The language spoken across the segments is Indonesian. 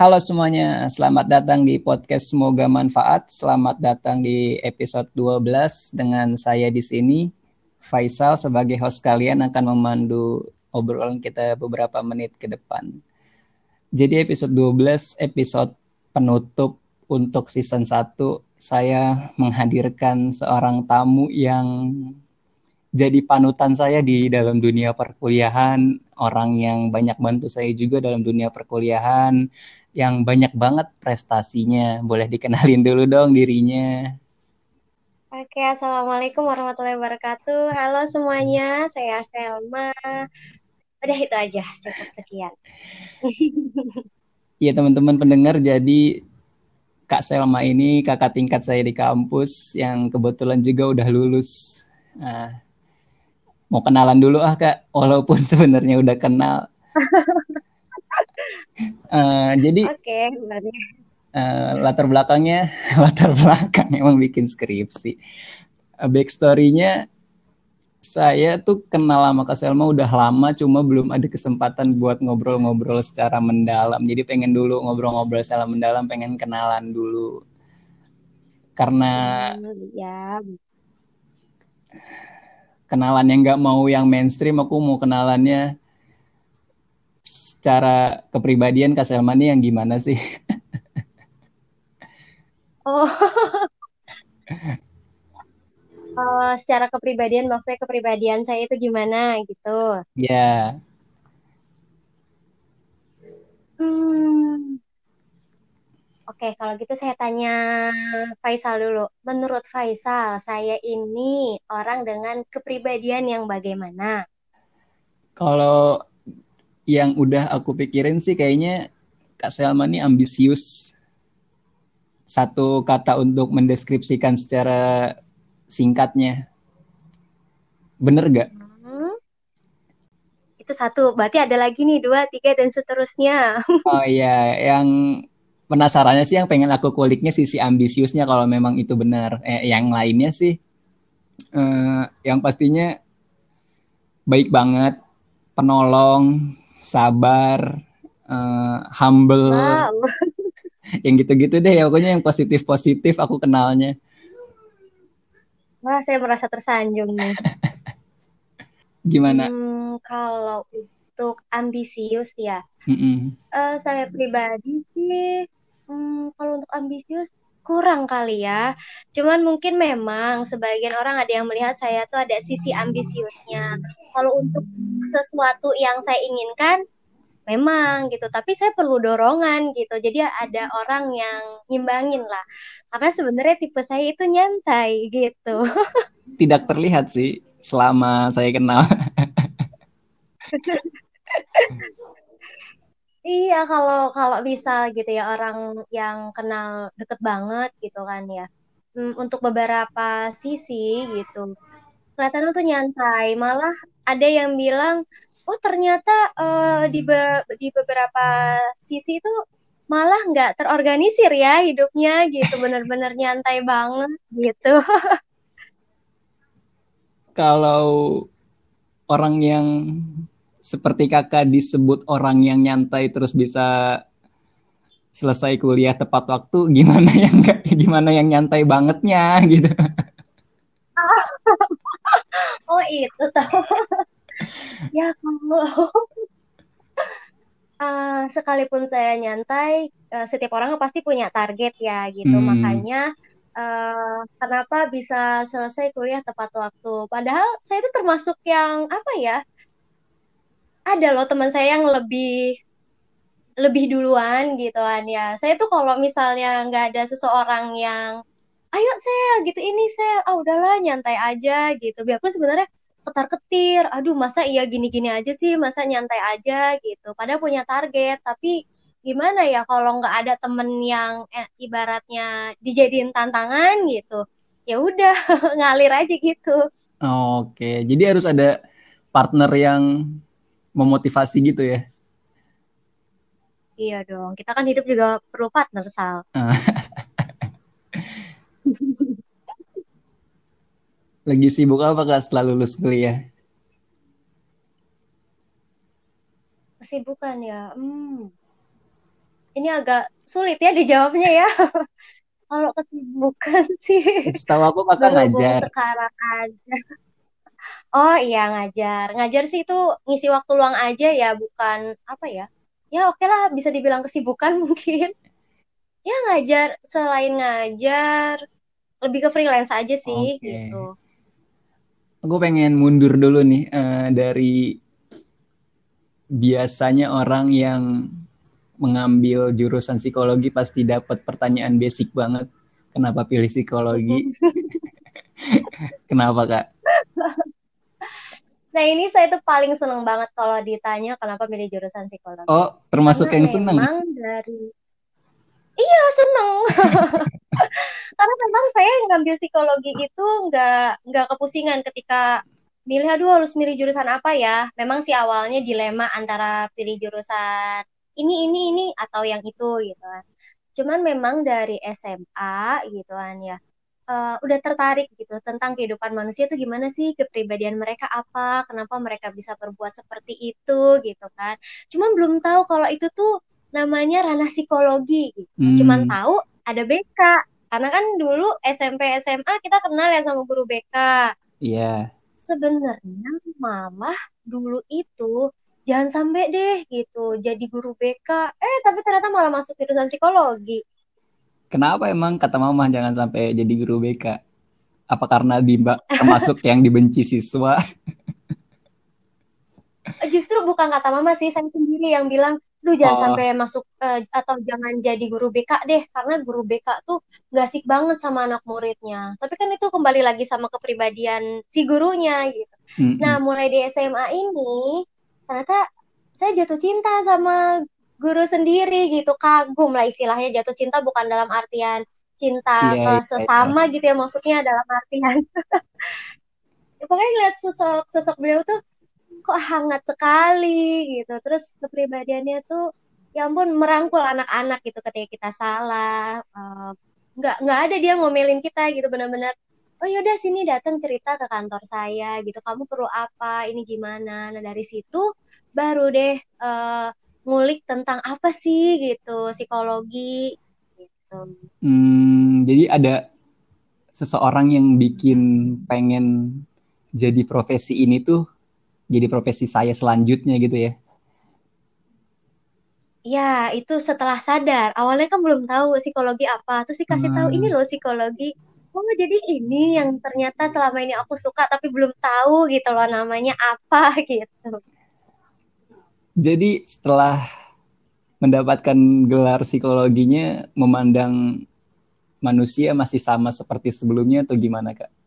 Halo semuanya, selamat datang di podcast Semoga Manfaat. Selamat datang di episode 12 dengan saya di sini. Faisal sebagai host kalian akan memandu obrolan kita beberapa menit ke depan. Jadi episode 12, episode penutup untuk season 1, saya menghadirkan seorang tamu yang jadi panutan saya di dalam dunia perkuliahan, orang yang banyak bantu saya juga dalam dunia perkuliahan, yang banyak banget prestasinya. Boleh dikenalin dulu dong dirinya. Oke, Assalamualaikum warahmatullahi wabarakatuh. Halo semuanya, saya Selma. Udah itu aja, cukup sekian. Iya teman-teman pendengar, jadi Kak Selma ini kakak tingkat saya di kampus yang kebetulan juga udah lulus. Nah, mau kenalan dulu ah kak walaupun sebenarnya udah kenal uh, jadi okay, uh, eh, latar belakangnya latar belakang emang bikin skripsi. Uh, backstorynya saya tuh kenal sama Kak Selma udah lama cuma belum ada kesempatan buat ngobrol-ngobrol secara mendalam. Jadi pengen dulu ngobrol-ngobrol secara mendalam pengen kenalan dulu. Karena ya kenalan yang nggak mau yang mainstream aku mau kenalannya secara kepribadian Kak Selma nih yang gimana sih? oh. uh, secara kepribadian maksudnya kepribadian saya itu gimana gitu? Ya. Yeah. Hmm, Oke, kalau gitu saya tanya Faisal dulu. Menurut Faisal, saya ini orang dengan kepribadian yang bagaimana? Kalau yang udah aku pikirin sih kayaknya Kak Selma ini ambisius. Satu kata untuk mendeskripsikan secara singkatnya. Bener gak? Hmm. Itu satu, berarti ada lagi nih dua, tiga, dan seterusnya. Oh iya, yang penasarannya sih yang pengen aku kuliknya sisi ambisiusnya kalau memang itu benar. Eh, yang lainnya sih eh, yang pastinya baik banget, penolong, sabar, eh, humble. Wow. yang gitu-gitu deh ya pokoknya yang positif-positif aku kenalnya. Wah, saya merasa tersanjung nih. Gimana? Hmm, kalau untuk ambisius ya, mm -mm. Uh, saya pribadi sih hmm, kalau untuk ambisius kurang kali ya. Cuman mungkin memang sebagian orang ada yang melihat saya tuh ada sisi ambisiusnya. Kalau untuk sesuatu yang saya inginkan memang gitu, tapi saya perlu dorongan gitu. Jadi ada orang yang nyimbangin lah. Karena sebenarnya tipe saya itu nyantai gitu. Tidak terlihat sih selama saya kenal. Iya, kalau kalau bisa gitu ya orang yang kenal deket banget gitu kan ya. Hmm, untuk beberapa sisi gitu. Kelihatan tuh nyantai, malah ada yang bilang, oh ternyata uh, di be di beberapa sisi itu malah nggak terorganisir ya hidupnya gitu, bener-bener nyantai banget gitu. Kalau orang yang seperti kakak disebut orang yang nyantai terus bisa selesai kuliah tepat waktu gimana yang gimana yang nyantai bangetnya gitu. Oh itu tahu ya kalau uh, sekalipun saya nyantai uh, setiap orang pasti punya target ya gitu. Hmm. makanya uh, kenapa bisa selesai kuliah tepat waktu? Padahal saya itu termasuk yang apa ya ada loh teman saya yang lebih lebih duluan gitu kan ya. Saya tuh kalau misalnya nggak ada seseorang yang ayo sel gitu ini sel, ah udahlah nyantai aja gitu. Biarpun sebenarnya ketar ketir, aduh masa iya gini-gini aja sih, masa nyantai aja gitu. Padahal punya target, tapi gimana ya kalau nggak ada temen yang eh, ibaratnya dijadiin tantangan gitu, ya udah ngalir aja gitu. Oke, jadi harus ada partner yang memotivasi gitu ya. Iya dong, kita kan hidup juga perlu partner, Sal. Lagi sibuk apa kak setelah lulus kuliah? Kesibukan ya, hmm. ini agak sulit ya dijawabnya ya. Kalau kesibukan sih. Setahu aku kakak ngajar. Sekarang aja. Oh iya ngajar. Ngajar sih itu ngisi waktu luang aja ya, bukan apa ya? Ya oke lah bisa dibilang kesibukan mungkin. Ya ngajar selain ngajar lebih ke freelance aja sih okay. gitu. Aku pengen mundur dulu nih uh, dari biasanya orang yang mengambil jurusan psikologi pasti dapat pertanyaan basic banget. Kenapa pilih psikologi? Kenapa kak? Nah ini saya tuh paling seneng banget kalau ditanya kenapa milih jurusan psikologi. Oh termasuk Karena yang seneng? Memang dari Iya seneng. Karena memang saya ngambil psikologi itu nggak nggak kepusingan ketika milih aduh harus milih jurusan apa ya. Memang sih awalnya dilema antara pilih jurusan ini ini ini atau yang itu gitu kan. Cuman memang dari SMA gitu kan ya. Uh, udah tertarik gitu tentang kehidupan manusia itu gimana sih kepribadian mereka apa kenapa mereka bisa berbuat seperti itu gitu kan cuman belum tahu kalau itu tuh namanya ranah psikologi gitu. Hmm. Cuman tahu ada BK karena kan dulu SMP SMA kita kenal ya sama guru BK. Iya. Yeah. Sebenarnya malah dulu itu jangan sampai deh gitu jadi guru BK. Eh tapi ternyata malah masuk jurusan psikologi. Kenapa emang kata mama jangan sampai jadi guru BK? Apa karena di termasuk yang dibenci siswa? Justru bukan kata mama sih, saya sendiri yang bilang lu jangan oh. sampai masuk uh, atau jangan jadi guru BK deh karena guru BK tuh gak asik banget sama anak muridnya tapi kan itu kembali lagi sama kepribadian si gurunya gitu mm-hmm. nah mulai di SMA ini ternyata saya jatuh cinta sama guru sendiri gitu kagum lah istilahnya jatuh cinta bukan dalam artian cinta yeah, ke iya, sesama yeah. gitu ya maksudnya dalam artian. Pokoknya lihat sosok sosok beliau tuh kok hangat sekali gitu. Terus kepribadiannya tuh ya ampun merangkul anak-anak gitu ketika kita salah uh, nggak nggak ada dia ngomelin kita gitu benar-benar oh yaudah sini datang cerita ke kantor saya gitu. Kamu perlu apa? Ini gimana? Nah dari situ baru deh uh, ngulik tentang apa sih gitu psikologi gitu hmm, jadi ada seseorang yang bikin pengen jadi profesi ini tuh jadi profesi saya selanjutnya gitu ya? Ya, itu setelah sadar. Awalnya kan belum tahu psikologi apa. Terus dikasih hmm. tahu ini loh psikologi. Oh, jadi ini yang ternyata selama ini aku suka tapi belum tahu gitu loh namanya apa gitu. Jadi setelah mendapatkan gelar psikologinya memandang manusia masih sama seperti sebelumnya atau gimana, Kak?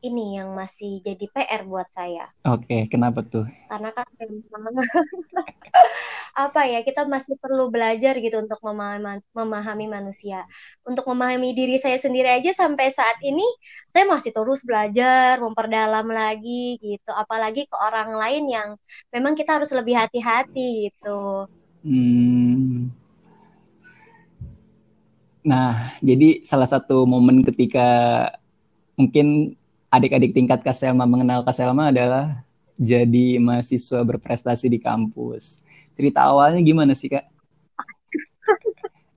Ini yang masih jadi PR buat saya. Oke, okay, kenapa tuh? Karena kan memang apa ya kita masih perlu belajar gitu untuk memahami, memahami manusia. Untuk memahami diri saya sendiri aja sampai saat ini saya masih terus belajar, memperdalam lagi gitu. Apalagi ke orang lain yang memang kita harus lebih hati-hati gitu. Hmm. Nah, jadi salah satu momen ketika mungkin adik-adik tingkat Kak Selma mengenal Kak Selma adalah jadi mahasiswa berprestasi di kampus. Cerita awalnya gimana sih Kak?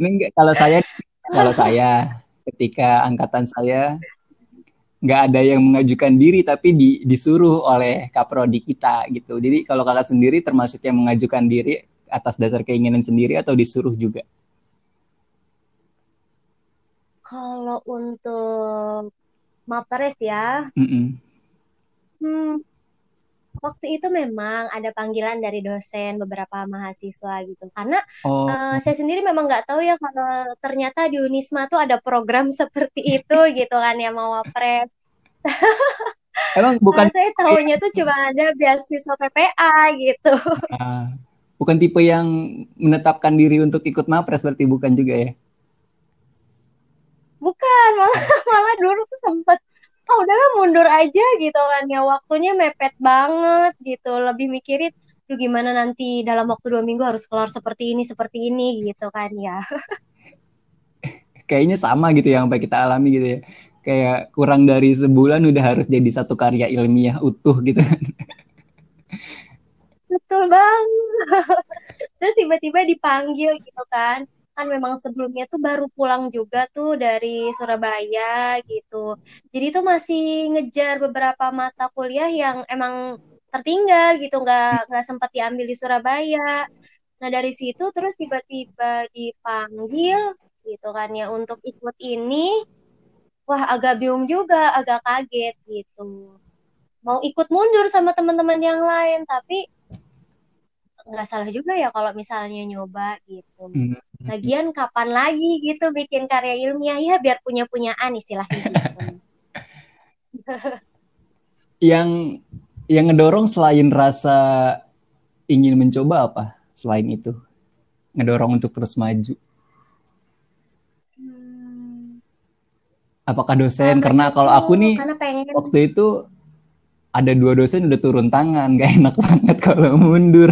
Ini enggak, kalau saya kalau saya ketika angkatan saya nggak ada yang mengajukan diri tapi di, disuruh oleh kaprodi kita gitu. Jadi kalau kakak sendiri termasuk yang mengajukan diri atas dasar keinginan sendiri atau disuruh juga? Kalau untuk Mapres ya. Mm -mm. Hmm, waktu itu memang ada panggilan dari dosen beberapa mahasiswa gitu karena oh. uh, saya sendiri memang nggak tahu ya kalau ternyata di Unisma tuh ada program seperti itu gitu kan ya mau wapres emang bukan nah, saya tahunya tuh cuma ada beasiswa PPA gitu uh, bukan tipe yang menetapkan diri untuk ikut mapres berarti bukan juga ya bukan malah malah dulu tuh sempet oh udahlah mundur aja gitu kan ya. Waktunya mepet banget gitu. Lebih mikirin tuh gimana nanti dalam waktu dua minggu harus keluar seperti ini seperti ini gitu kan ya. Kayaknya sama gitu yang sampai kita alami gitu ya. Kayak kurang dari sebulan udah harus jadi satu karya ilmiah utuh gitu kan. Betul banget. Terus tiba-tiba dipanggil gitu kan kan memang sebelumnya tuh baru pulang juga tuh dari Surabaya gitu. Jadi tuh masih ngejar beberapa mata kuliah yang emang tertinggal gitu nggak nggak sempat diambil di Surabaya. Nah dari situ terus tiba-tiba dipanggil gitu kan ya untuk ikut ini. Wah agak bingung juga agak kaget gitu. Mau ikut mundur sama teman-teman yang lain tapi nggak salah juga ya kalau misalnya nyoba gitu. Hmm. Lagian kapan lagi gitu bikin karya ilmiah ya biar punya punyaan istilahnya gitu. yang yang ngedorong selain rasa ingin mencoba apa selain itu ngedorong untuk terus maju hmm. apakah dosen karena kalau aku nih pengen... waktu itu ada dua dosen udah turun tangan gak enak banget kalau mundur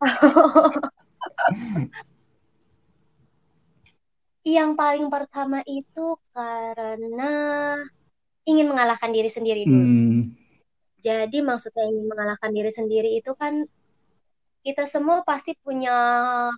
yang paling pertama itu karena ingin mengalahkan diri sendiri dulu. Hmm. Jadi maksudnya ingin mengalahkan diri sendiri itu kan kita semua pasti punya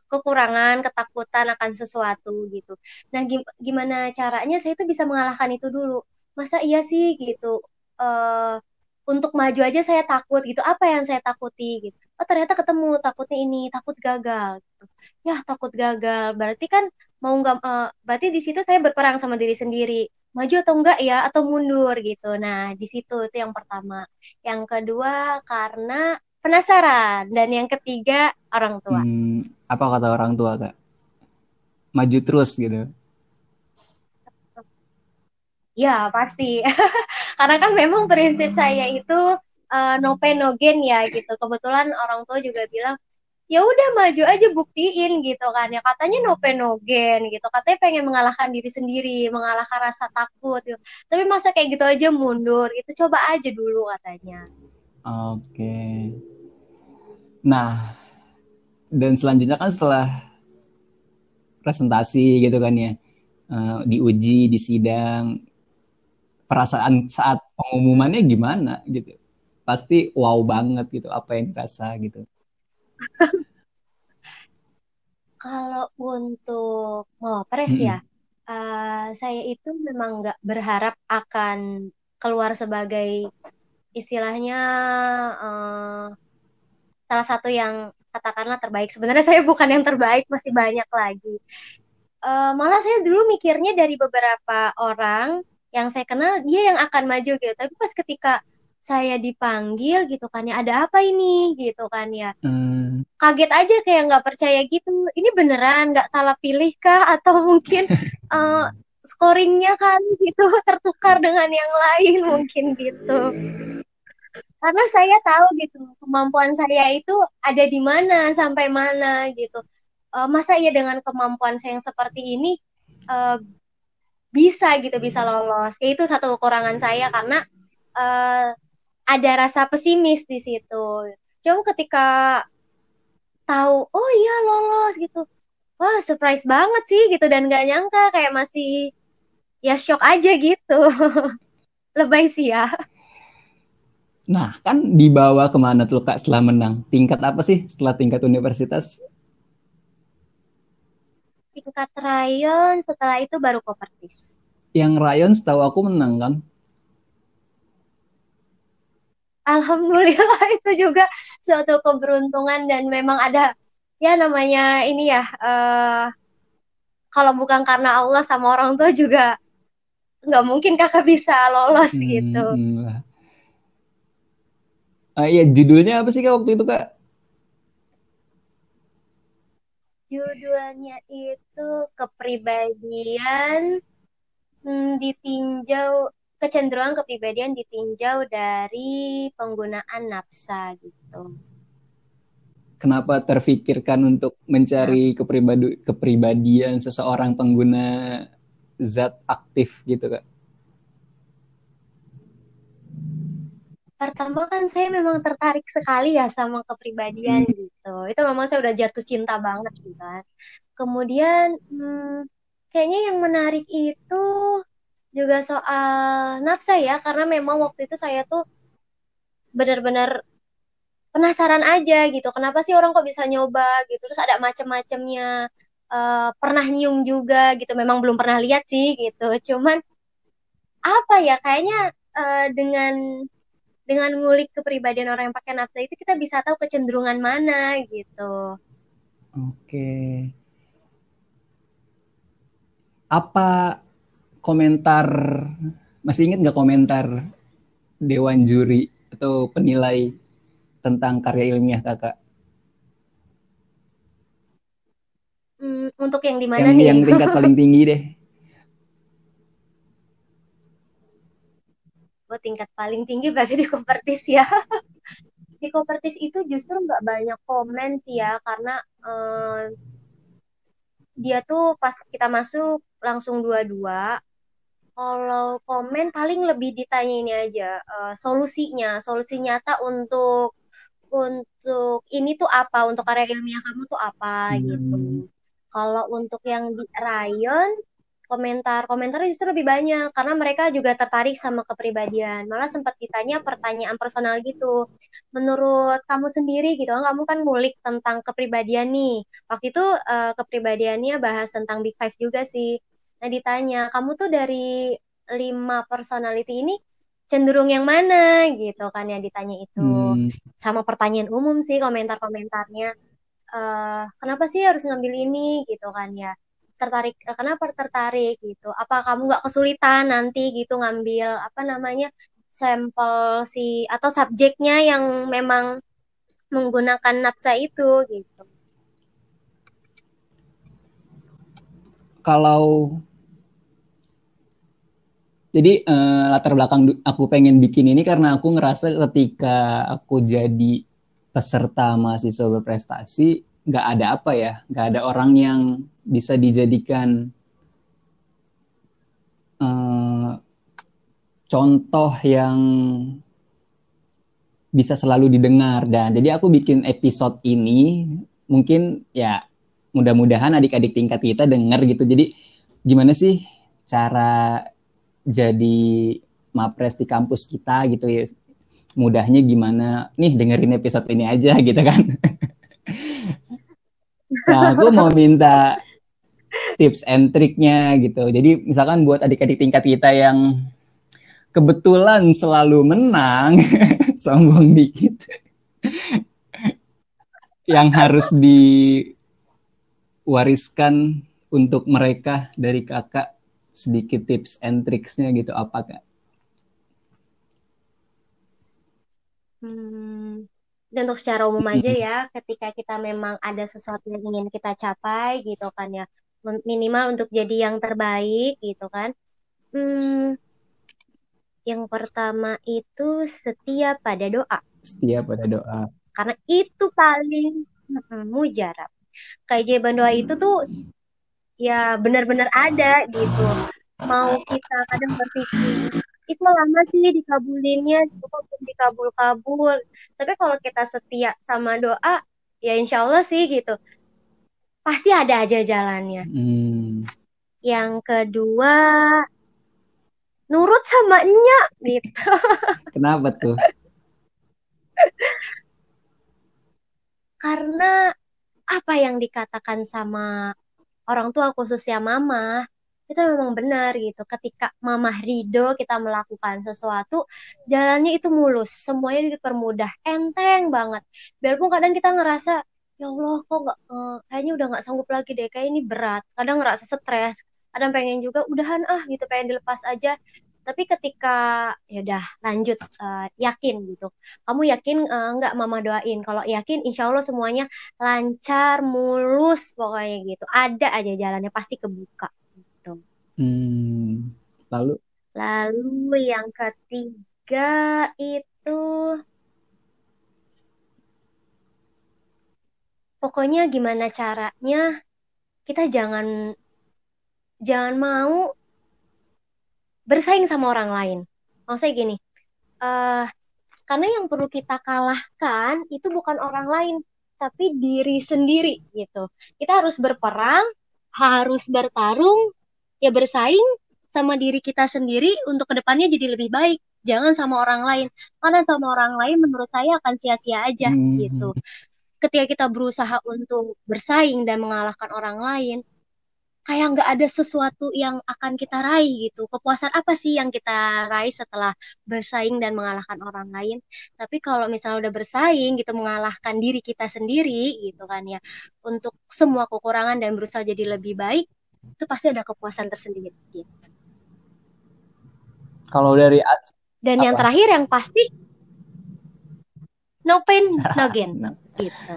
kekurangan, ketakutan akan sesuatu gitu. Nah, gimana caranya saya itu bisa mengalahkan itu dulu? Masa iya sih gitu? Uh, untuk maju aja saya takut gitu. Apa yang saya takuti gitu? Oh ternyata ketemu takutnya ini, takut gagal. Gitu. Ya takut gagal. Berarti kan mau nggak? Uh, berarti di situ saya berperang sama diri sendiri maju atau enggak ya atau mundur gitu. Nah, di situ itu yang pertama. Yang kedua karena penasaran dan yang ketiga orang tua. Hmm, apa kata orang tua, Kak? Maju terus gitu. Ya, pasti. karena kan memang prinsip saya itu uh, no pain no gain ya gitu. Kebetulan orang tua juga bilang ya udah maju aja buktiin gitu kan. Ya katanya no pain no gain gitu. Katanya pengen mengalahkan diri sendiri mengalahkan rasa takut gitu. tapi masa kayak gitu aja mundur itu coba aja dulu katanya. Oke. Nah dan selanjutnya kan setelah presentasi gitu kan ya uh, diuji di sidang perasaan saat pengumumannya gimana gitu pasti wow banget gitu apa yang dirasa gitu Kalau untuk Mopres hmm. ya, uh, saya itu memang nggak berharap akan keluar sebagai istilahnya uh, salah satu yang katakanlah terbaik. Sebenarnya saya bukan yang terbaik, masih banyak lagi. Uh, malah saya dulu mikirnya dari beberapa orang yang saya kenal dia yang akan maju gitu. Tapi pas ketika saya dipanggil gitu kan ya ada apa ini? gitu kan ya. Hmm. kaget aja kayak nggak percaya gitu. Ini beneran nggak salah pilih kah? Atau mungkin uh, scoringnya kan gitu tertukar dengan yang lain mungkin gitu. Karena saya tahu gitu kemampuan saya itu ada di mana sampai mana gitu. Uh, masa ya dengan kemampuan saya yang seperti ini uh, bisa gitu bisa lolos. Ya itu satu kekurangan saya karena uh, ada rasa pesimis di situ. Cuma ketika tahu, oh iya lolos gitu, wah surprise banget sih gitu dan gak nyangka kayak masih ya shock aja gitu. Lebay sih ya. Nah, kan dibawa ke mana tuh Kak setelah menang? Tingkat apa sih setelah tingkat universitas? Tingkat rayon, setelah itu baru kopertis. Yang rayon setahu aku menang kan? Alhamdulillah itu juga suatu keberuntungan dan memang ada ya namanya ini ya uh, kalau bukan karena Allah sama orang tua juga nggak mungkin kakak bisa lolos hmm, gitu. Uh, ya judulnya apa sih kak waktu itu kak? Judulnya itu kepribadian hmm, ditinjau kecenderungan kepribadian ditinjau dari penggunaan nafsa gitu. Kenapa terfikirkan untuk mencari nah. kepribadi kepribadian seseorang pengguna zat aktif gitu kak? Pertama kan saya memang tertarik sekali ya sama kepribadian hmm. gitu. Itu memang saya udah jatuh cinta banget gitu kan. Kemudian hmm, kayaknya yang menarik itu juga soal nafsa ya karena memang waktu itu saya tuh benar-benar penasaran aja gitu kenapa sih orang kok bisa nyoba gitu terus ada macam-macamnya uh, pernah nyium juga gitu memang belum pernah lihat sih gitu cuman apa ya kayaknya uh, dengan dengan ngulik kepribadian orang yang pakai nafsa itu kita bisa tahu kecenderungan mana gitu. Oke. Apa komentar masih ingat nggak komentar dewan juri atau penilai tentang karya ilmiah kakak? Hmm, untuk yang di mana yang, nih? Yang tingkat paling tinggi deh. Oh, tingkat paling tinggi berarti di Kopertis ya. di Kopertis itu justru nggak banyak komen sih ya, karena eh, dia tuh pas kita masuk langsung dua-dua. Kalau komen paling lebih ditanya ini aja, uh, solusinya, solusi nyata untuk untuk ini tuh apa untuk karya ilmiah kamu tuh apa hmm. gitu kalau untuk yang di rayon komentar komentar justru lebih banyak karena mereka juga tertarik sama kepribadian. Malah sempat ditanya pertanyaan personal gitu. Menurut kamu sendiri gitu kan kamu kan ngulik tentang kepribadian nih. Waktu itu uh, kepribadiannya bahas tentang big five juga sih nah ditanya kamu tuh dari lima personality ini cenderung yang mana? Gitu kan yang ditanya itu. Hmm. sama pertanyaan umum sih komentar-komentarnya. Uh, kenapa sih harus ngambil ini? Gitu kan ya. Tertarik uh, kenapa tertarik? Gitu. Apa kamu nggak kesulitan nanti gitu ngambil apa namanya sampel si atau subjeknya yang memang menggunakan nafsa itu? Gitu. Kalau jadi uh, latar belakang aku pengen bikin ini karena aku ngerasa ketika aku jadi peserta mahasiswa berprestasi nggak ada apa ya nggak ada orang yang bisa dijadikan uh, contoh yang bisa selalu didengar. Dan jadi aku bikin episode ini mungkin ya mudah-mudahan adik-adik tingkat kita dengar gitu. Jadi gimana sih cara jadi mapres di kampus kita gitu ya. Mudahnya gimana? Nih dengerin episode ini aja gitu kan. Nah aku mau minta tips and triknya gitu. Jadi misalkan buat adik-adik tingkat kita yang kebetulan selalu menang sombong dikit yang harus diwariskan untuk mereka dari kakak sedikit tips and tricksnya gitu apa kak? Hmm, dan untuk secara umum aja ya, ketika kita memang ada sesuatu yang ingin kita capai gitu kan ya, minimal untuk jadi yang terbaik gitu kan. Hmm, yang pertama itu setia pada doa. Setia pada doa. Karena itu paling hmm, mujarab. Keajaiban doa itu tuh ya benar-benar ada gitu. Mau kita kadang berpikir itu lama sih dikabulinnya? Cukup dikabul-kabul. Tapi kalau kita setia sama doa ya insya Allah sih gitu. Pasti ada aja jalannya. Hmm. yang kedua nurut sama nya gitu. Kenapa tuh? Karena apa yang dikatakan sama orang tua khususnya mama itu memang benar gitu. Ketika mama ridho kita melakukan sesuatu, jalannya itu mulus, semuanya dipermudah, enteng banget. Biarpun kadang kita ngerasa ya Allah kok nggak uh, kayaknya udah nggak sanggup lagi deh, kayak ini berat. Kadang ngerasa stres, kadang pengen juga udahan ah gitu, pengen dilepas aja tapi ketika ya udah lanjut uh, yakin gitu. Kamu yakin uh, nggak mama doain? Kalau yakin insya Allah semuanya lancar mulus pokoknya gitu. Ada aja jalannya pasti kebuka gitu. Hmm, lalu? Lalu yang ketiga itu pokoknya gimana caranya kita jangan jangan mau bersaing sama orang lain. Maksudnya gini, uh, karena yang perlu kita kalahkan itu bukan orang lain, tapi diri sendiri gitu. Kita harus berperang, harus bertarung, ya bersaing sama diri kita sendiri untuk ke depannya jadi lebih baik jangan sama orang lain karena sama orang lain menurut saya akan sia-sia aja hmm. gitu ketika kita berusaha untuk bersaing dan mengalahkan orang lain kayak nggak ada sesuatu yang akan kita raih gitu. Kepuasan apa sih yang kita raih setelah bersaing dan mengalahkan orang lain? Tapi kalau misalnya udah bersaing gitu, mengalahkan diri kita sendiri gitu kan ya, untuk semua kekurangan dan berusaha jadi lebih baik, itu pasti ada kepuasan tersendiri. Gitu. Kalau dari dan apa? yang terakhir yang pasti no pain no gain no. gitu.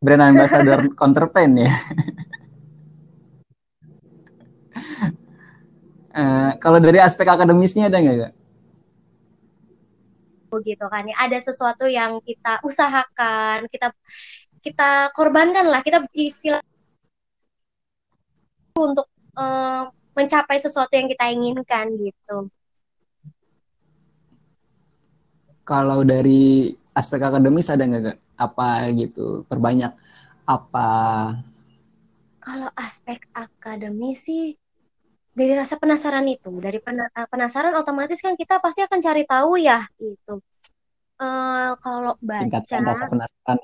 Brand ambassador counterpain ya. uh, kalau dari aspek akademisnya ada nggak gitu kan. Ya ada sesuatu yang kita usahakan kita kita korbankan lah. Kita istilah untuk uh, mencapai sesuatu yang kita inginkan gitu. Kalau dari aspek akademis ada nggak apa gitu perbanyak? Apa? Kalau aspek akademis sih dari rasa penasaran itu, dari eh, penasaran otomatis kan kita pasti akan cari tahu ya itu. Uh, kalau baca rasa penasaran.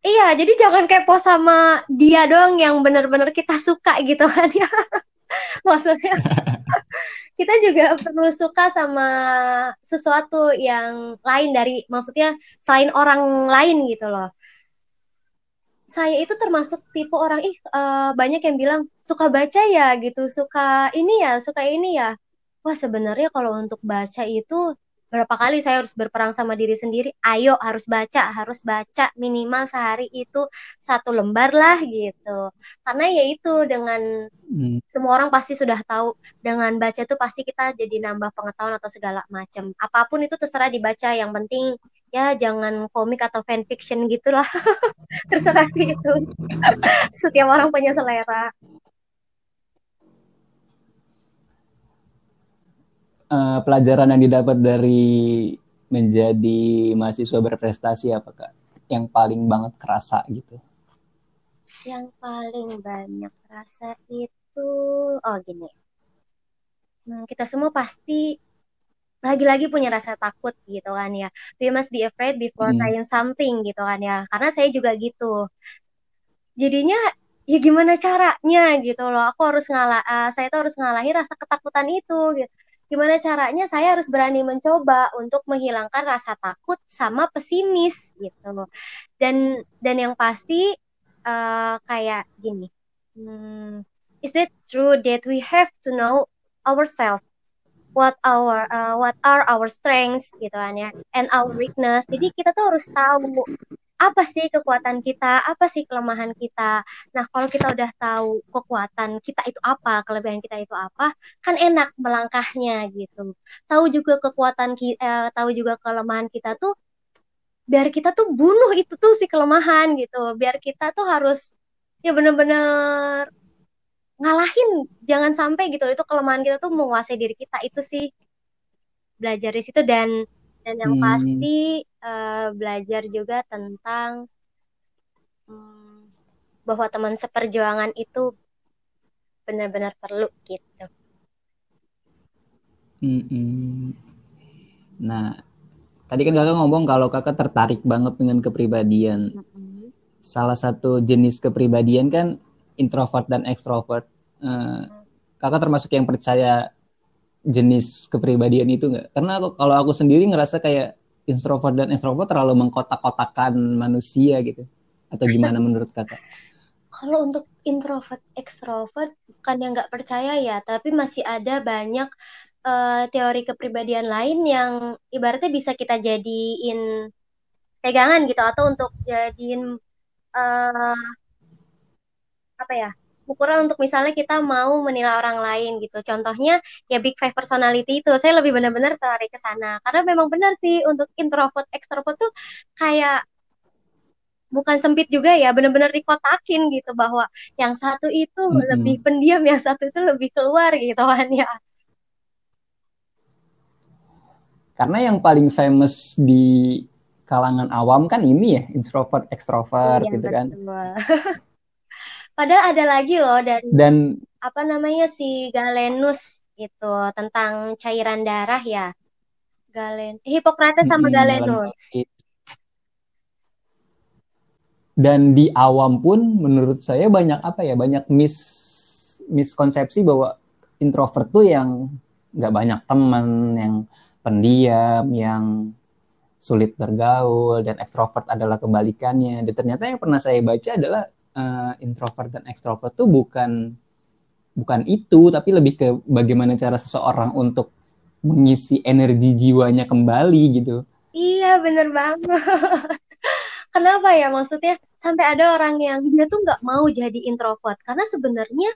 Iya, jadi jangan kepo sama dia doang yang benar-benar kita suka gitu kan ya. Maksudnya kita juga perlu suka sama sesuatu yang lain dari maksudnya selain orang lain gitu loh saya itu termasuk tipe orang ih uh, banyak yang bilang suka baca ya gitu suka ini ya suka ini ya. Wah sebenarnya kalau untuk baca itu berapa kali saya harus berperang sama diri sendiri? Ayo harus baca harus baca minimal sehari itu satu lembar lah gitu. Karena ya itu dengan hmm. semua orang pasti sudah tahu dengan baca itu pasti kita jadi nambah pengetahuan atau segala macam. Apa pun itu terserah dibaca yang penting ya jangan komik atau fanfiction gitulah terserah sih itu setiap orang punya selera uh, pelajaran yang didapat dari menjadi mahasiswa berprestasi apa kak? Yang paling banget kerasa gitu? Yang paling banyak kerasa itu, oh gini, hmm, kita semua pasti lagi-lagi punya rasa takut gitu kan ya. We must be afraid before hmm. trying something gitu kan ya. Karena saya juga gitu. Jadinya ya gimana caranya gitu loh. Aku harus ngalah, uh, saya tuh harus ngalahin rasa ketakutan itu gitu gimana caranya saya harus berani mencoba untuk menghilangkan rasa takut sama pesimis gitu dan dan yang pasti uh, kayak gini hmm, is it true that we have to know ourselves what our uh, what are our strengths gitu kan ya and our weakness jadi kita tuh harus tahu apa sih kekuatan kita, apa sih kelemahan kita. Nah, kalau kita udah tahu kekuatan kita itu apa, kelebihan kita itu apa, kan enak melangkahnya gitu. Tahu juga kekuatan kita, eh, tahu juga kelemahan kita tuh biar kita tuh bunuh itu tuh si kelemahan gitu. Biar kita tuh harus ya bener-bener ngalahin jangan sampai gitu itu kelemahan kita tuh menguasai diri kita itu sih belajar di situ dan dan yang hmm. pasti uh, belajar juga tentang um, bahwa teman seperjuangan itu benar-benar perlu gitu. Hmm. Nah, tadi kan kakak ngomong kalau kakak tertarik banget dengan kepribadian. Hmm. Salah satu jenis kepribadian kan introvert dan extrovert. Uh, kakak termasuk yang percaya jenis kepribadian itu nggak? Karena aku, kalau aku sendiri ngerasa kayak introvert dan extrovert terlalu mengkotak-kotakan manusia gitu. Atau gimana menurut kakak? Kalau untuk introvert, extrovert bukan yang nggak percaya ya, tapi masih ada banyak uh, teori kepribadian lain yang ibaratnya bisa kita jadiin pegangan gitu atau untuk jadiin uh, apa ya ukuran untuk misalnya kita mau menilai orang lain gitu. Contohnya ya big five personality itu. Saya lebih benar-benar tertarik ke sana karena memang benar sih untuk introvert extrovert tuh kayak bukan sempit juga ya, benar-benar dikotakin gitu bahwa yang satu itu mm -hmm. lebih pendiam, yang satu itu lebih keluar gitu kan ya. Karena yang paling famous di kalangan awam kan ini ya, introvert, extrovert iya, gitu kan. Padahal ada lagi loh dari dan apa namanya si Galenus itu tentang cairan darah ya. Galen. Hippocrates sama Galenus. Galenus. Dan di awam pun menurut saya banyak apa ya, banyak mis miskonsepsi bahwa introvert tuh yang nggak banyak teman, yang pendiam, yang sulit bergaul, dan ekstrovert adalah kebalikannya. Dan ternyata yang pernah saya baca adalah uh, introvert dan ekstrovert tuh bukan bukan itu, tapi lebih ke bagaimana cara seseorang untuk mengisi energi jiwanya kembali gitu. Iya, bener banget. Kenapa ya? Maksudnya sampai ada orang yang dia tuh nggak mau jadi introvert karena sebenarnya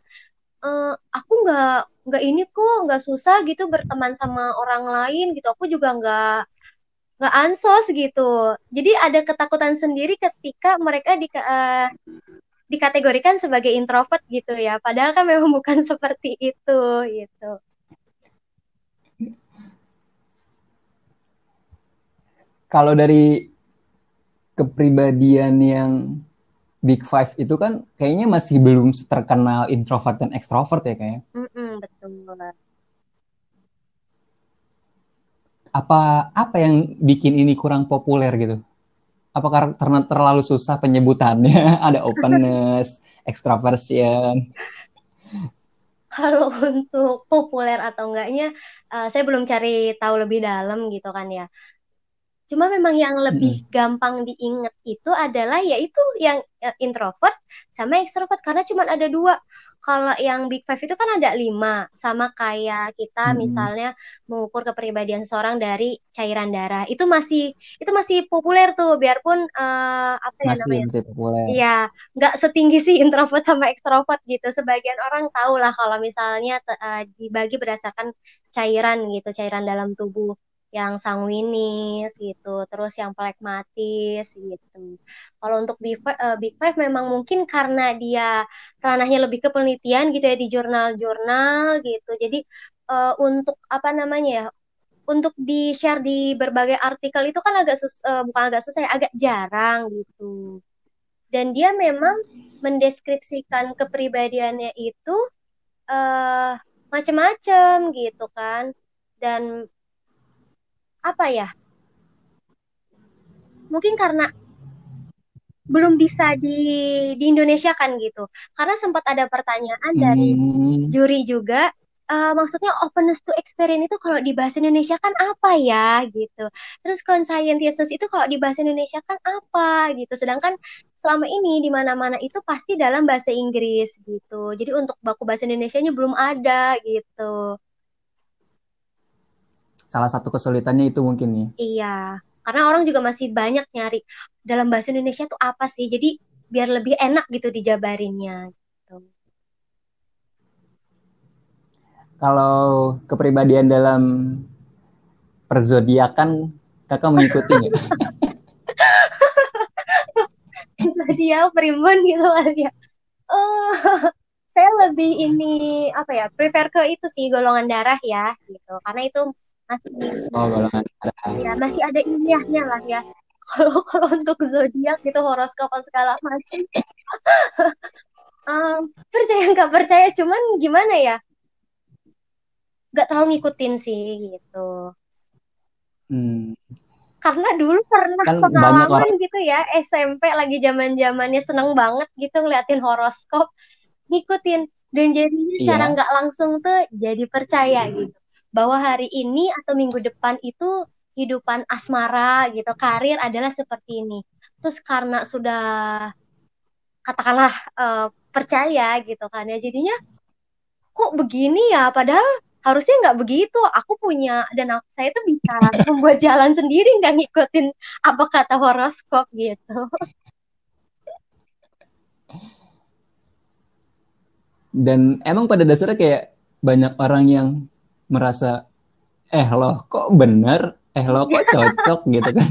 uh, aku nggak nggak ini kok nggak susah gitu berteman sama orang lain gitu. Aku juga nggak nggak ansos gitu. Jadi ada ketakutan sendiri ketika mereka di uh, dikategorikan sebagai introvert gitu ya. Padahal kan memang bukan seperti itu gitu. Kalau dari kepribadian yang Big Five itu kan kayaknya masih belum terkenal introvert dan ekstrovert ya kayak. Mm -mm, betul. Apa apa yang bikin ini kurang populer gitu? Apa karena terlalu susah penyebutannya? Ada openness, extraversion. Kalau untuk populer atau enggaknya, uh, saya belum cari tahu lebih dalam gitu kan ya. Cuma memang yang lebih mm -hmm. gampang diingat itu adalah yaitu yang eh, introvert sama ekstrovert karena cuma ada dua. Kalau yang big five itu kan ada lima, sama kayak kita hmm. misalnya mengukur kepribadian seorang dari cairan darah. Itu masih itu masih populer tuh, biarpun uh, apa ya masih namanya? Masih populer. Iya, nggak setinggi sih introvert sama ekstrovert gitu. Sebagian orang tahu lah kalau misalnya uh, dibagi berdasarkan cairan gitu, cairan dalam tubuh yang sanguinis gitu, terus yang plekmatis gitu. Kalau untuk Big Five, uh, Big Five memang mungkin karena dia ranahnya lebih ke penelitian gitu ya di jurnal-jurnal gitu. Jadi uh, untuk apa namanya ya? Untuk di share di berbagai artikel itu kan agak sus uh, bukan agak susah ya, agak jarang gitu. Dan dia memang mendeskripsikan kepribadiannya itu uh, macam-macam gitu kan. Dan apa ya? Mungkin karena belum bisa di di Indonesia kan gitu. Karena sempat ada pertanyaan dari hmm. juri juga uh, maksudnya openness to experience itu kalau di bahasa Indonesia kan apa ya gitu. Terus conscientiousness itu kalau di bahasa Indonesia kan apa gitu. Sedangkan selama ini di mana-mana itu pasti dalam bahasa Inggris gitu. Jadi untuk baku bahasa Indonesia-nya belum ada gitu salah satu kesulitannya itu mungkin nih. Iya, karena orang juga masih banyak nyari dalam bahasa Indonesia tuh apa sih. Jadi biar lebih enak gitu dijabarinnya. Gitu. Kalau kepribadian dalam perzodiakan kakak mengikuti nggak? Zodiak primbon gitu ya. Oh, saya lebih ini apa ya prefer ke itu sih golongan darah ya gitu karena itu masih. Oh golongan ya masih ada ilmiahnya lah ya. Kalau kalau untuk zodiak gitu horoskop segala macam. Um, percaya nggak percaya? Cuman gimana ya? Nggak terlalu ngikutin sih gitu. Hmm. karena dulu pernah kan pengalaman orang... gitu ya SMP lagi zaman zamannya seneng banget gitu ngeliatin horoskop ngikutin. Dan jadinya secara iya. nggak langsung tuh jadi percaya gitu bahwa hari ini atau minggu depan itu hidupan asmara gitu, karir adalah seperti ini. Terus karena sudah katakanlah uh, percaya gitu kan ya, jadinya kok begini ya, padahal harusnya nggak begitu. Aku punya dan aku, saya tuh bisa membuat jalan sendiri nggak ngikutin apa kata horoskop gitu. Dan emang pada dasarnya kayak banyak orang yang merasa eh loh kok bener? Eh loh kok cocok? Gitu kan.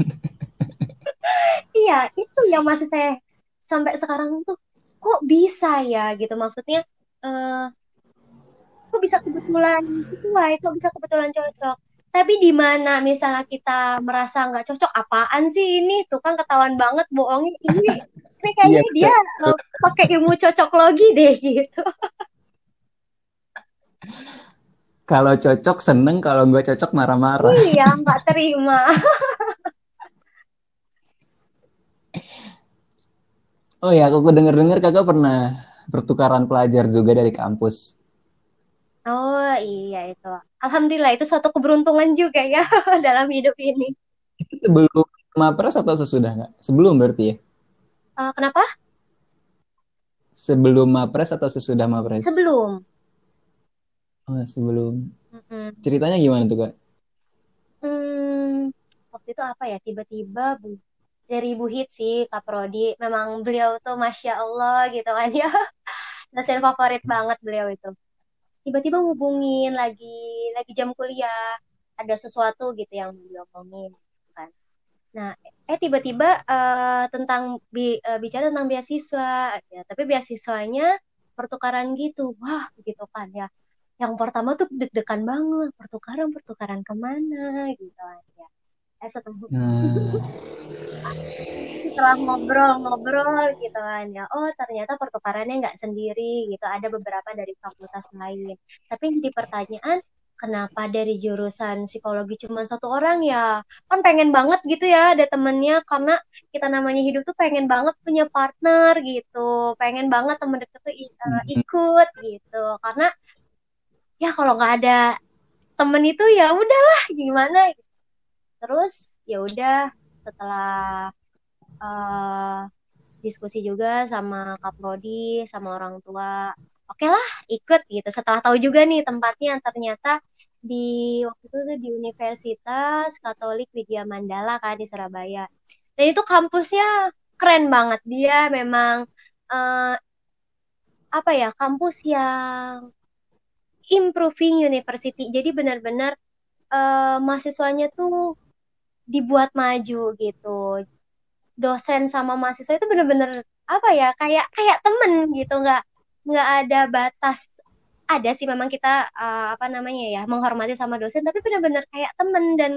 Iya itu yang masih saya sampai sekarang tuh kok bisa ya? Gitu maksudnya uh, kok bisa kebetulan sesuai? Kok bisa kebetulan cocok? Tapi di mana misalnya kita merasa nggak cocok apaan sih ini? Tuh kan ketahuan banget bohongnya ini. Ini kayaknya iya, dia uh, pakai ilmu cocok logi deh gitu Kalau cocok seneng, kalau nggak cocok marah-marah. Iya, nggak terima. oh ya, aku denger-dengar kakak pernah pertukaran pelajar juga dari kampus. Oh iya itu. Alhamdulillah itu suatu keberuntungan juga ya dalam hidup ini. Itu sebelum mapres atau sesudah nggak? Sebelum berarti ya? Uh, kenapa? Sebelum mapres atau sesudah mapres? Sebelum. Oh, sebelum. Mm-hmm. Ceritanya gimana tuh, Kak? Hmm, waktu itu apa ya? Tiba-tiba Bu dari Ibu Hit sih, Kak Prodi. Memang beliau tuh Masya Allah gitu kan ya. Dosen favorit banget beliau itu. Tiba-tiba hubungin lagi lagi jam kuliah. Ada sesuatu gitu yang beliau ngomongin kan. Nah, eh tiba-tiba uh, tentang bi uh, bicara tentang beasiswa ya, tapi beasiswanya pertukaran gitu. Wah, gitu kan ya yang pertama tuh deg-degan banget pertukaran pertukaran ke mana gitu aja. Eh setelah hmm. setelah ngobrol-ngobrol gitu kan ya. Oh ternyata pertukarannya nggak sendiri gitu. Ada beberapa dari fakultas lain. Tapi yang di pertanyaan kenapa dari jurusan psikologi cuma satu orang ya? Kan pengen banget gitu ya ada temennya. Karena kita namanya hidup tuh pengen banget punya partner gitu. Pengen banget temen deket tuh uh, ikut gitu. Karena ya kalau nggak ada temen itu ya udahlah gimana? Terus ya udah setelah uh, diskusi juga sama Kak Prodi sama orang tua oke okay lah ikut gitu. Setelah tahu juga nih tempatnya ternyata di waktu itu tuh di Universitas Katolik Widya Mandala kan di Surabaya. Dan itu kampusnya keren banget. Dia memang uh, apa ya kampus yang improving university. Jadi benar-benar uh, mahasiswanya tuh dibuat maju gitu. Dosen sama mahasiswa itu benar-benar apa ya kayak kayak temen gitu nggak nggak ada batas ada sih memang kita uh, apa namanya ya menghormati sama dosen tapi benar-benar kayak temen dan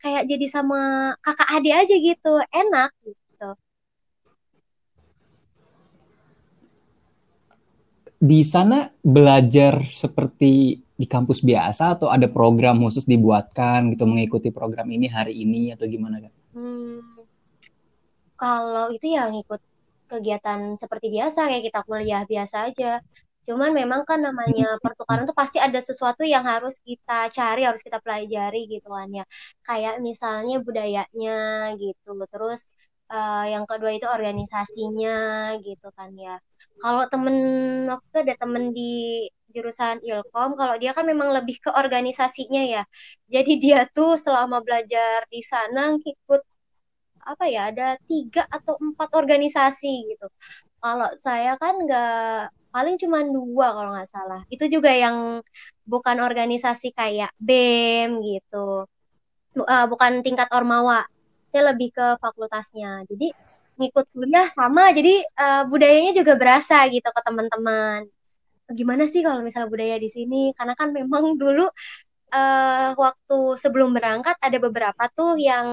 kayak jadi sama kakak adik aja gitu enak gitu di sana belajar seperti di kampus biasa atau ada program khusus dibuatkan gitu mengikuti program ini hari ini atau gimana kan? Hmm, kalau itu ya ngikut kegiatan seperti biasa kayak kita kuliah biasa aja. Cuman memang kan namanya pertukaran tuh pasti ada sesuatu yang harus kita cari, harus kita pelajari gitu kan ya. Kayak misalnya budayanya gitu. Terus uh, yang kedua itu organisasinya gitu kan ya kalau temen waktu ada temen di jurusan ilkom kalau dia kan memang lebih ke organisasinya ya. Jadi dia tuh selama belajar di sana ikut apa ya ada tiga atau empat organisasi gitu. Kalau saya kan nggak paling cuma dua kalau nggak salah. Itu juga yang bukan organisasi kayak bem gitu. Uh, bukan tingkat ormawa. Saya lebih ke fakultasnya. Jadi ngikut kuliah sama jadi uh, budayanya juga berasa gitu ke teman-teman. Gimana sih kalau misalnya budaya di sini? Karena kan memang dulu uh, waktu sebelum berangkat ada beberapa tuh yang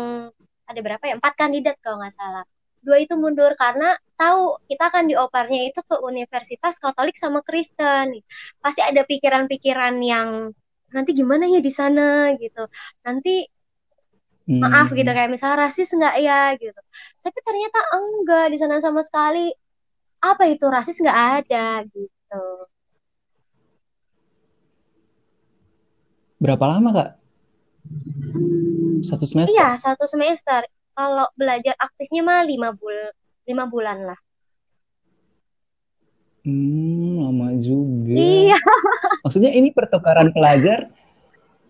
ada berapa ya? Empat kandidat kalau nggak salah. Dua itu mundur karena tahu kita akan diopernya itu ke Universitas Katolik sama Kristen. Pasti ada pikiran-pikiran yang nanti gimana ya di sana? gitu. Nanti hmm. maaf gitu kayak misalnya rasis nggak? Ya gitu. Tapi ternyata enggak di sana sama sekali. Apa itu? Rasis nggak ada gitu. Berapa lama kak? Satu semester? iya satu semester. Kalau belajar aktifnya mah lima bulan lima bulan lah. Hmm, lama juga. Iya. Maksudnya ini pertukaran pelajar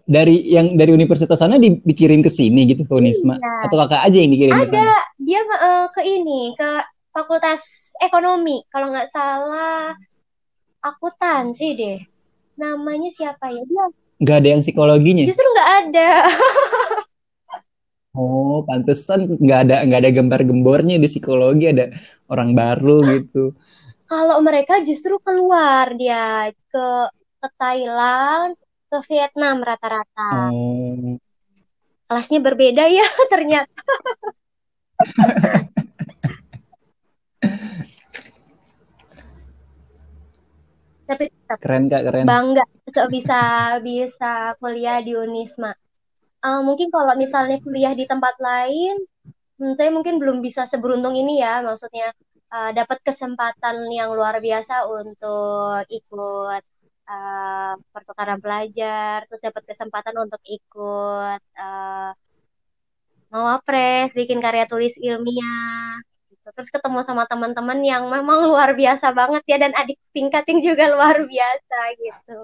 dari yang dari universitas sana di, dikirim ke sini gitu ke Unisma? Iya. atau kakak aja yang dikirim ada. sana? dia uh, ke ini ke fakultas ekonomi. Kalau nggak salah akuntansi deh. Namanya siapa ya? Dia nggak ada yang psikologinya? Justru nggak ada. Oh pantesan nggak ada nggak ada gambar-gembornya di psikologi ada orang baru gitu. Kalau mereka justru keluar. Dia ke ke Thailand ke Vietnam rata-rata. Hmm. Kelasnya berbeda ya ternyata. Tapi keren kak keren bangga so, bisa bisa kuliah di Unisma uh, mungkin kalau misalnya kuliah di tempat lain hmm, saya mungkin belum bisa seberuntung ini ya maksudnya uh, dapat kesempatan yang luar biasa untuk ikut uh, pertukaran pelajar terus dapat kesempatan untuk ikut uh, mawapres bikin karya tulis ilmiah gitu. terus ketemu sama teman-teman yang memang luar biasa banget ya dan adik tingkatin juga luar biasa gitu.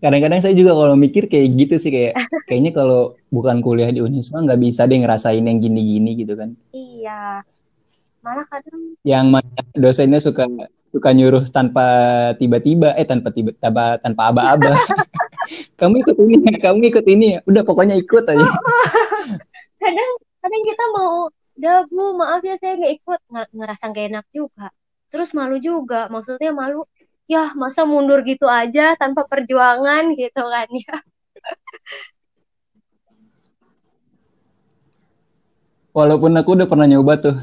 Kadang-kadang saya juga kalau mikir kayak gitu sih kayak kayaknya kalau bukan kuliah di Unisma nggak bisa deh ngerasain yang gini-gini gitu kan. Iya malah kadang yang dosennya suka suka nyuruh tanpa tiba-tiba eh tanpa tiba tanpa tanpa aba-aba. Kamu ikut ini kamu ikut ini ya udah pokoknya ikut aja. Kadang kadang kita mau udah bu maaf ya saya nggak ikut. Ngerasa gak enak juga. Terus malu juga maksudnya malu ya masa mundur gitu aja tanpa perjuangan gitu kan ya. Walaupun aku udah pernah nyoba tuh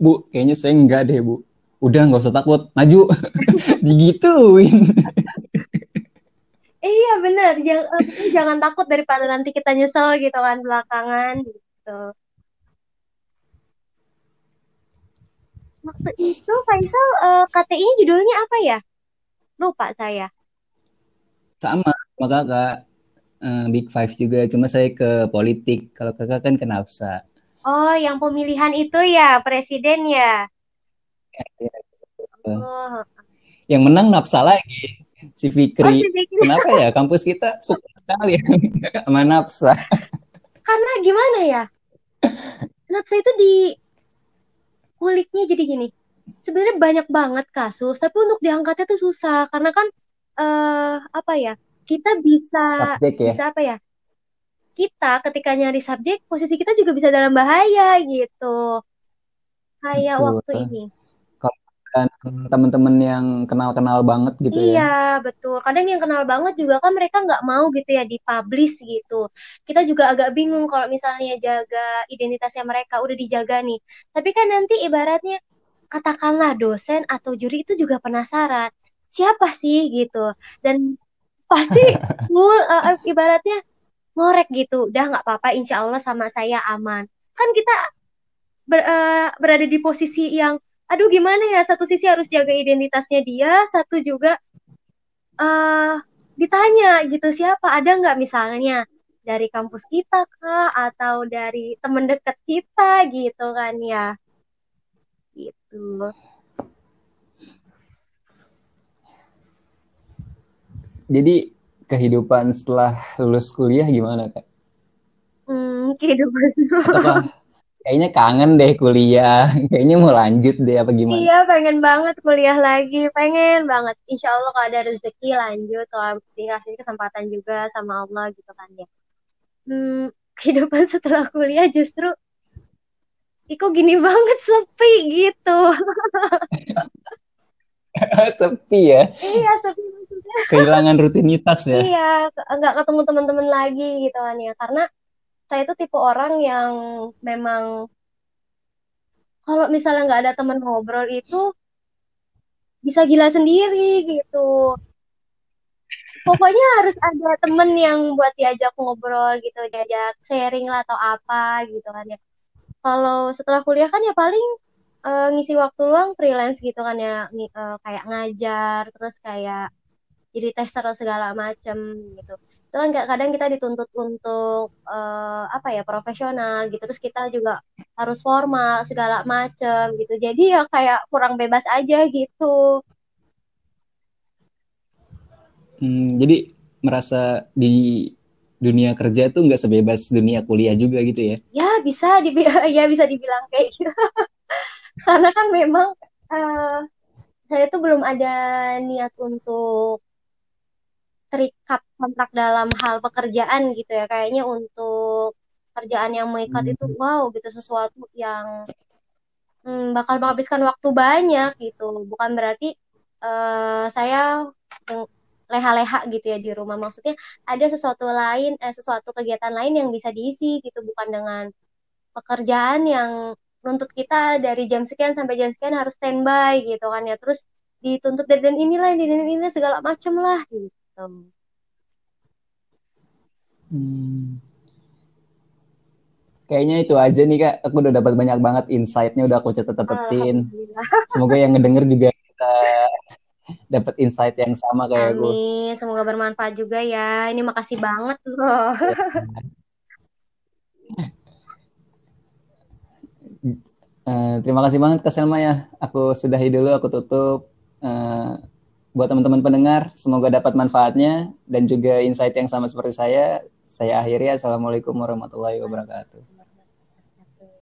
bu kayaknya saya enggak deh bu udah nggak usah takut maju digituin iya bener jangan, eh, jangan takut daripada nanti kita nyesel gitu kan belakangan gitu waktu itu Faisal uh, eh, KTI judulnya apa ya Lupa saya. Sama, sama kakak. Uh, Big Five juga, cuma saya ke politik. Kalau kakak kan ke nafsa. Oh, yang pemilihan itu ya, presiden ya? ya, ya. Oh. Yang menang nafsa lagi. Si Fikri. Oh, si Fikri. Kenapa ya? Kampus kita suka sekali sama nafsa. Karena gimana ya? Nafsa itu di kuliknya jadi gini sebenarnya banyak banget kasus tapi untuk diangkatnya tuh susah karena kan uh, apa ya kita bisa subjek, ya? bisa apa ya kita ketika nyari subjek posisi kita juga bisa dalam bahaya gitu kayak Betul. waktu ini dan teman-teman yang kenal-kenal banget gitu iya, ya. Iya, betul. Kadang yang kenal banget juga kan mereka nggak mau gitu ya dipublish gitu. Kita juga agak bingung kalau misalnya jaga identitasnya mereka udah dijaga nih. Tapi kan nanti ibaratnya katakanlah dosen atau juri itu juga penasaran siapa sih gitu dan pasti uh, ibaratnya ngorek gitu. Udah nggak apa-apa insya Allah sama saya aman. Kan kita ber, uh, berada di posisi yang aduh gimana ya satu sisi harus jaga identitasnya dia satu juga uh, ditanya gitu siapa? Ada nggak misalnya? Dari kampus kita kah? Atau dari teman dekat kita? Gitu kan ya. Gitu. Jadi kehidupan setelah lulus kuliah gimana kak? Hmm, kehidupan setelah kayaknya kangen deh kuliah, kayaknya mau lanjut deh apa gimana? Iya pengen banget kuliah lagi, pengen banget. Insya Allah kalau ada rezeki lanjut, kalau dikasih kesempatan juga sama Allah gitu kan ya. Hmm, kehidupan setelah kuliah justru Iko gini banget sepi gitu. sepi ya? Iya sepi. Kehilangan rutinitas ya? Iya, nggak ketemu teman-teman lagi gitu kan ya. Karena saya itu tipe orang yang memang kalau misalnya nggak ada teman ngobrol itu bisa gila sendiri gitu. Pokoknya harus ada temen yang buat diajak ngobrol gitu, diajak sharing lah atau apa gitu kan ya kalau setelah kuliah kan ya paling uh, ngisi waktu luang freelance gitu kan ya uh, kayak ngajar terus kayak jadi tester segala macem gitu itu kan kadang kita dituntut untuk uh, apa ya profesional gitu terus kita juga harus formal segala macem gitu jadi ya kayak kurang bebas aja gitu hmm, jadi merasa di dunia kerja tuh nggak sebebas dunia kuliah juga gitu ya? Ya bisa, dibi ya bisa dibilang kayak gitu. Karena kan memang uh, saya tuh belum ada niat untuk terikat kontrak dalam hal pekerjaan gitu ya. Kayaknya untuk kerjaan yang mengikat hmm. itu wow gitu sesuatu yang hmm, bakal menghabiskan waktu banyak gitu. Bukan berarti uh, saya leha-leha gitu ya di rumah maksudnya ada sesuatu lain eh, sesuatu kegiatan lain yang bisa diisi gitu bukan dengan pekerjaan yang nuntut kita dari jam sekian sampai jam sekian harus standby gitu kan ya terus dituntut dari dan inilah ini dan ini segala macam lah gitu hmm. kayaknya itu aja nih kak aku udah dapat banyak banget insight-nya udah aku catat catetin semoga yang ngedenger juga kita dapat insight yang sama kayak gue. Amin, semoga bermanfaat juga ya. Ini makasih banget loh. uh, terima kasih banget Kak Selma ya. Aku sudahi dulu, aku tutup. Uh, buat teman-teman pendengar, semoga dapat manfaatnya dan juga insight yang sama seperti saya. Saya akhiri. Assalamualaikum warahmatullahi wabarakatuh.